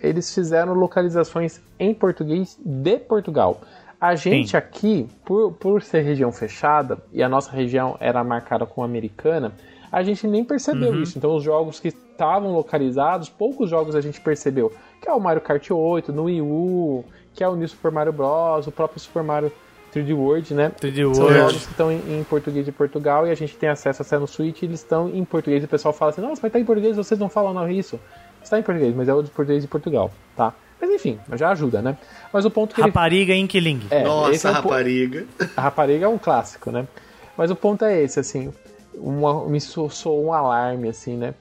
eles fizeram localizações em português de Portugal. A gente aqui, por, por ser região fechada, e a nossa região era marcada com americana, a gente nem percebeu Uhum. isso. Então, os jogos que estavam localizados, poucos jogos a gente percebeu. Que é o Mario Kart 8 no Wii U, que é o New Super Mario Bros., o próprio Super Mario 3D World, né? 3D São World. jogos que estão em, em português de Portugal e a gente tem acesso até no Switch eles estão em português. E o pessoal fala assim: Nossa, mas tá em português, vocês não falam não isso. Está em português, mas é o de português de Portugal, tá? Mas enfim, já ajuda, né? Mas o ponto que ele Rapariga Inkiling. é, esse Nossa, é o po- rapariga. a rapariga é um clássico, né? Mas o ponto é esse, assim, uma, me so- soou um alarme, assim, né?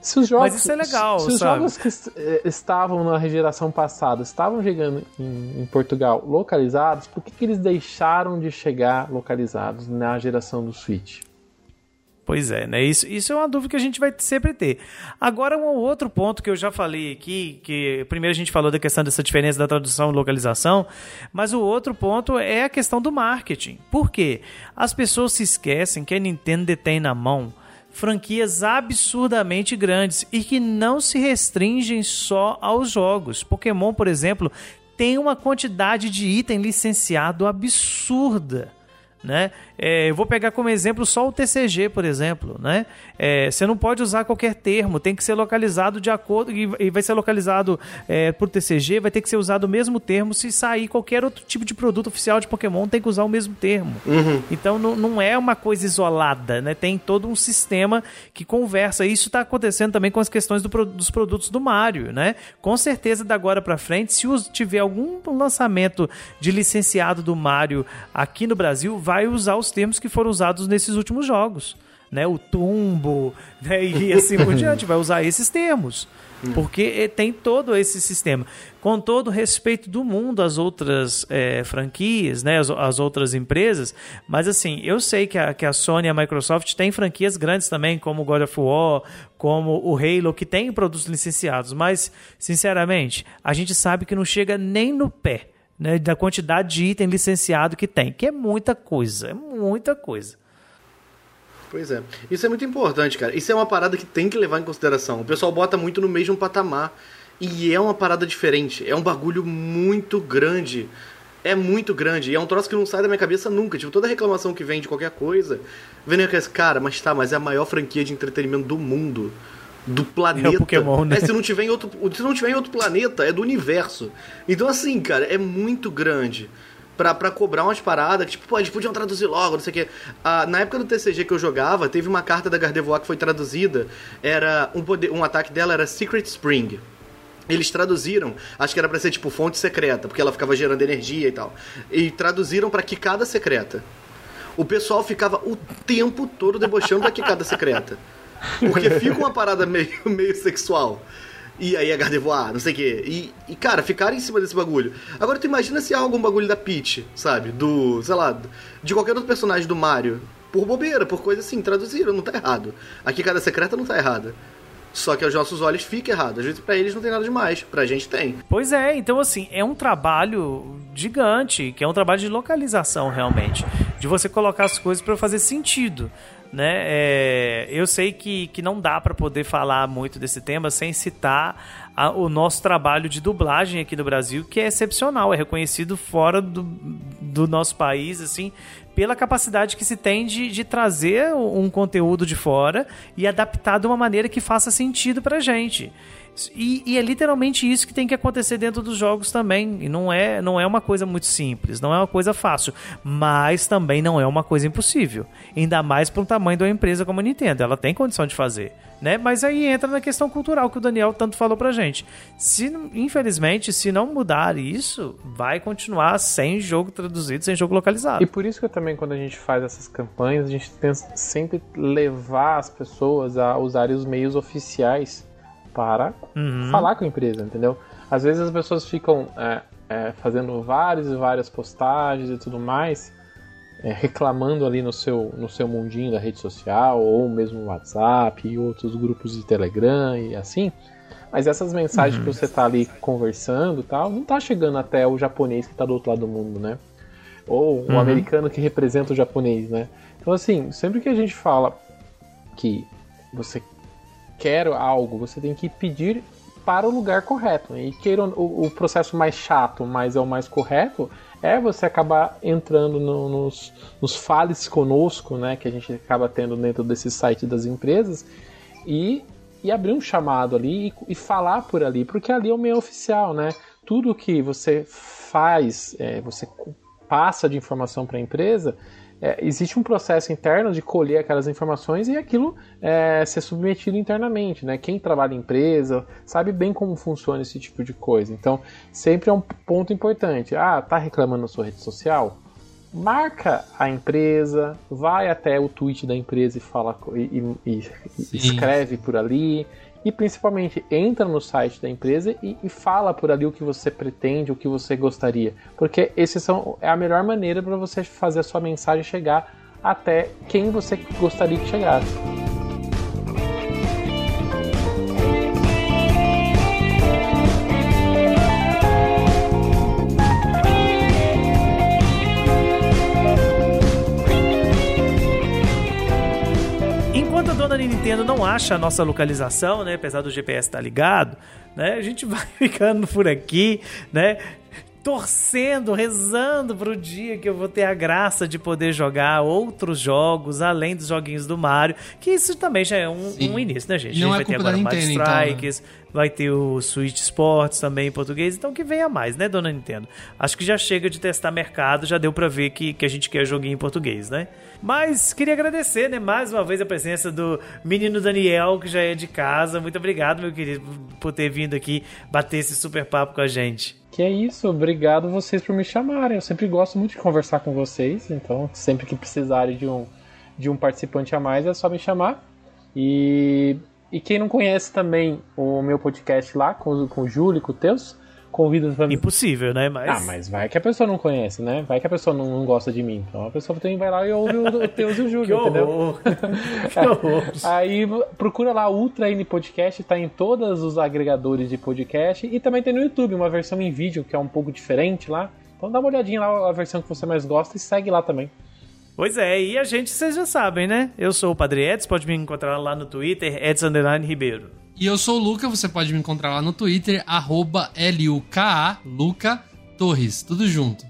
Se os jogos, Mas isso é legal, se, se os jogos que eh, estavam na geração passada estavam chegando em, em Portugal localizados, por que, que eles deixaram de chegar localizados na geração do Switch? Pois é, né? Isso, isso é uma dúvida que a gente vai sempre ter. Agora, um outro ponto que eu já falei aqui, que primeiro a gente falou da questão dessa diferença da tradução e localização, mas o outro ponto é a questão do marketing. Por quê? As pessoas se esquecem que a Nintendo detém na mão franquias absurdamente grandes e que não se restringem só aos jogos. Pokémon, por exemplo, tem uma quantidade de item licenciado absurda né? É, eu vou pegar como exemplo só o TCG, por exemplo, né? É, você não pode usar qualquer termo, tem que ser localizado de acordo e, vai ser localizado é, por TCG, vai ter que ser usado o mesmo termo se sair qualquer outro tipo de produto oficial de Pokémon, tem que usar o mesmo termo. Então não, não é uma coisa isolada, né? Tem todo um sistema que conversa. Isso está acontecendo também com as questões do dos produtos do Mario, né? Com certeza da agora para frente, se tiver algum lançamento de licenciado do Mario aqui no Brasil, vai usar os termos que foram usados nesses últimos jogos. Né, o tumbo, né, e (laughs) assim por diante, vai usar esses termos. Porque eh, tem todo esse sistema. Com todo o respeito do mundo às outras eh, franquias, né, as, as outras empresas, mas assim, eu sei que a, que a Sony e a Microsoft têm franquias grandes também, como o God of War, como o Halo, que tem produtos licenciados, mas, sinceramente, a gente sabe que não chega nem no pé né, da quantidade de item licenciado que tem, que é muita coisa, é muita coisa. Pois é. Isso é muito importante, cara. Isso é uma parada que tem que levar em consideração. O pessoal bota muito no mesmo patamar. E é uma parada diferente. É um bagulho muito grande. É muito grande. E é um troço que não sai da minha cabeça nunca. Tipo, toda reclamação que vem de qualquer coisa, com esse cara, mas tá, mas é a maior franquia de entretenimento do mundo. Do planeta. Pokémon, né? É, se não tiver em outro, se não tiver em outro planeta, é do universo. Então, assim, cara, é muito grande pra, pra cobrar umas paradas que, tipo, pô, eles podiam traduzir logo, não sei o quê. Ah, na época do TCG que eu jogava, teve uma carta da Gardevoir que foi traduzida. Era um, poder, um ataque dela era Secret Spring. Eles traduziram, acho que era pra ser tipo fonte secreta, porque ela ficava gerando energia e tal. E traduziram pra quicada secreta. O pessoal ficava o tempo todo debochando da quicada secreta. Porque fica uma parada meio, (laughs) meio sexual. E aí a Gardevoir, não sei o quê. E, e, cara, ficaram em cima desse bagulho. Agora tu imagina se há algum bagulho da Peach, sabe? Do, sei lá, de qualquer outro personagem do Mario. Por bobeira, por coisa assim, traduziram, não tá errado. A quicada secreta não tá errada. Só que aos nossos olhos fica errado. Às vezes pra eles não tem nada demais, pra gente tem. Pois é, então assim, é um trabalho gigante, que é um trabalho de localização realmente, de você colocar as coisas para fazer sentido. Né? É, eu sei que, que não dá para poder falar muito desse tema sem citar a- o nosso trabalho de dublagem aqui no Brasil, que é excepcional, é reconhecido fora do, do nosso país, assim, pela capacidade que se tem de, de trazer um conteúdo de fora e adaptar de uma maneira que faça sentido pra gente. E, e é literalmente isso que tem que acontecer dentro dos jogos também. E não é, não é uma coisa muito simples, não é uma coisa fácil, mas também não é uma coisa impossível. Ainda mais para um tamanho de uma empresa como a Nintendo. Ela tem condição de fazer. Né? Mas aí entra na questão cultural que o Daniel tanto falou pra gente. Se, infelizmente, se não mudar isso, vai continuar sem jogo traduzido, sem jogo localizado. E por isso que eu também, quando a gente faz essas campanhas, a gente tenta sempre levar as pessoas a usarem os meios oficiais para Uhum. falar com a empresa, entendeu? Às vezes as pessoas ficam é, é, fazendo várias e várias postagens e tudo mais, é, reclamando ali no seu, no seu mundinho da rede social, ou mesmo no WhatsApp e outros grupos de Telegram e assim. Mas essas mensagens que você tá ali conversando e tal, não tá chegando até o japonês que tá do outro lado do mundo, né? Ou o Uhum. americano que representa o japonês, né? Então, assim, sempre que a gente fala que você quer algo, você tem que pedir para o lugar correto. E queira o, o processo mais chato, mas é o mais correto, é você acabar entrando no, nos, nos fales conosco, né, que a gente acaba tendo dentro desse site das empresas, e, e abrir um chamado ali e, e falar por ali, porque ali é o meio oficial, né? Tudo que você faz, é, você passa de informação para a empresa, é, existe um processo interno de colher aquelas informações e aquilo é, ser submetido internamente. Né? Quem trabalha em empresa sabe bem como funciona esse tipo de coisa. Então, sempre é um ponto importante. Ah, tá reclamando na sua rede social? Marca a empresa, vai até o tweet da empresa e fala e, e, e escreve por ali e principalmente entra no site da empresa e, e, fala por ali o que você pretende, o que você gostaria, porque esses são é a melhor maneira para você fazer a sua mensagem chegar até quem você gostaria que chegasse. Dona Nintendo não acha a nossa localização, né? Apesar do GPS estar tá ligado, né? A gente (laughs) vai ficando por aqui, né? Torcendo, rezando pro dia que eu vou ter a graça de poder jogar outros jogos além dos joguinhos do Mario, que isso também já é um, um início, né, gente? Não a gente é vai ter agora Nintendo, Mario Strikes, então, né? vai ter o Switch Sports também em português, então que venha mais, né, dona Nintendo? Acho que já chega de testar mercado, já deu para ver que, que a gente quer joguinho em português, né? Mas queria agradecer, né, mais uma vez a presença do menino Daniel, que já é de casa. Muito obrigado, meu querido, por ter vindo aqui bater esse super papo com a gente. Que é isso, obrigado vocês por me chamarem. Eu sempre gosto muito de conversar com vocês, então sempre que precisarem de um, de um participante a mais é só me chamar. E, e quem não conhece também o meu podcast lá com, com o Júlio e com o Teus, convida pra Impossível, né? Mas... Ah, mas vai que a pessoa não conhece, né? Vai que a pessoa não, não gosta de mim. Então a pessoa também vai lá e ouve o, o Teus e o Júlio, (laughs) que entendeu? (laughs) Que horror. Aí procura lá Ultra N Podcast, tá em todos os agregadores de podcast e também tem no YouTube uma versão em vídeo que é um pouco diferente lá. Então dá uma olhadinha lá a versão que você mais gosta e segue lá também. Pois é, e a gente, vocês já sabem, né? Eu sou o Padre Edson, pode me encontrar lá no Twitter, Edson Ribeiro. E eu sou o Luca, você pode me encontrar lá no Twitter, arroba L-U-K-A, Luca Torres, tudo junto.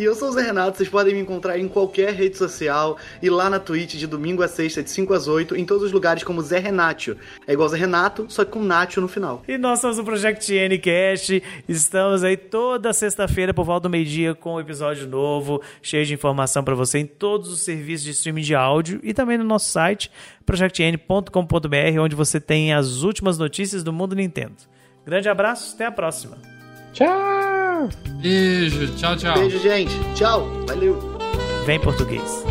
E eu sou o Zé Renato, vocês podem me encontrar em qualquer rede social e lá na Twitch de domingo a sexta, de 5 às 8, em todos os lugares como Zé Renato. É igual Zé Renato, só que com Nacho no final. E nós somos o Project Ncast, estamos aí toda sexta-feira por volta do meio-dia com um episódio novo, cheio de informação para você em todos os serviços de streaming de áudio e também no nosso site projectn.com.br, onde você tem as últimas notícias do mundo Nintendo. Grande abraço, até a próxima. Tchau! Beijo, tchau, tchau. Beijo, gente. Tchau. Valeu. Vem português.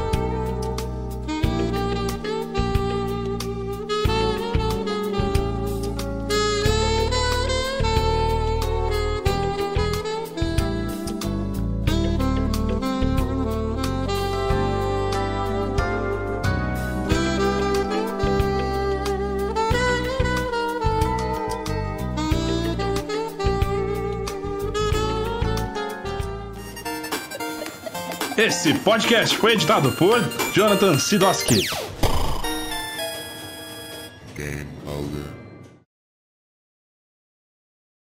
Esse podcast foi editado por Jonathan Sidoski.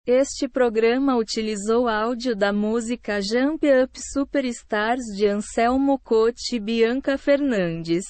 Este programa utilizou áudio da música Jump Up Superstars de Anselmo Cote e Bianca Fernandes.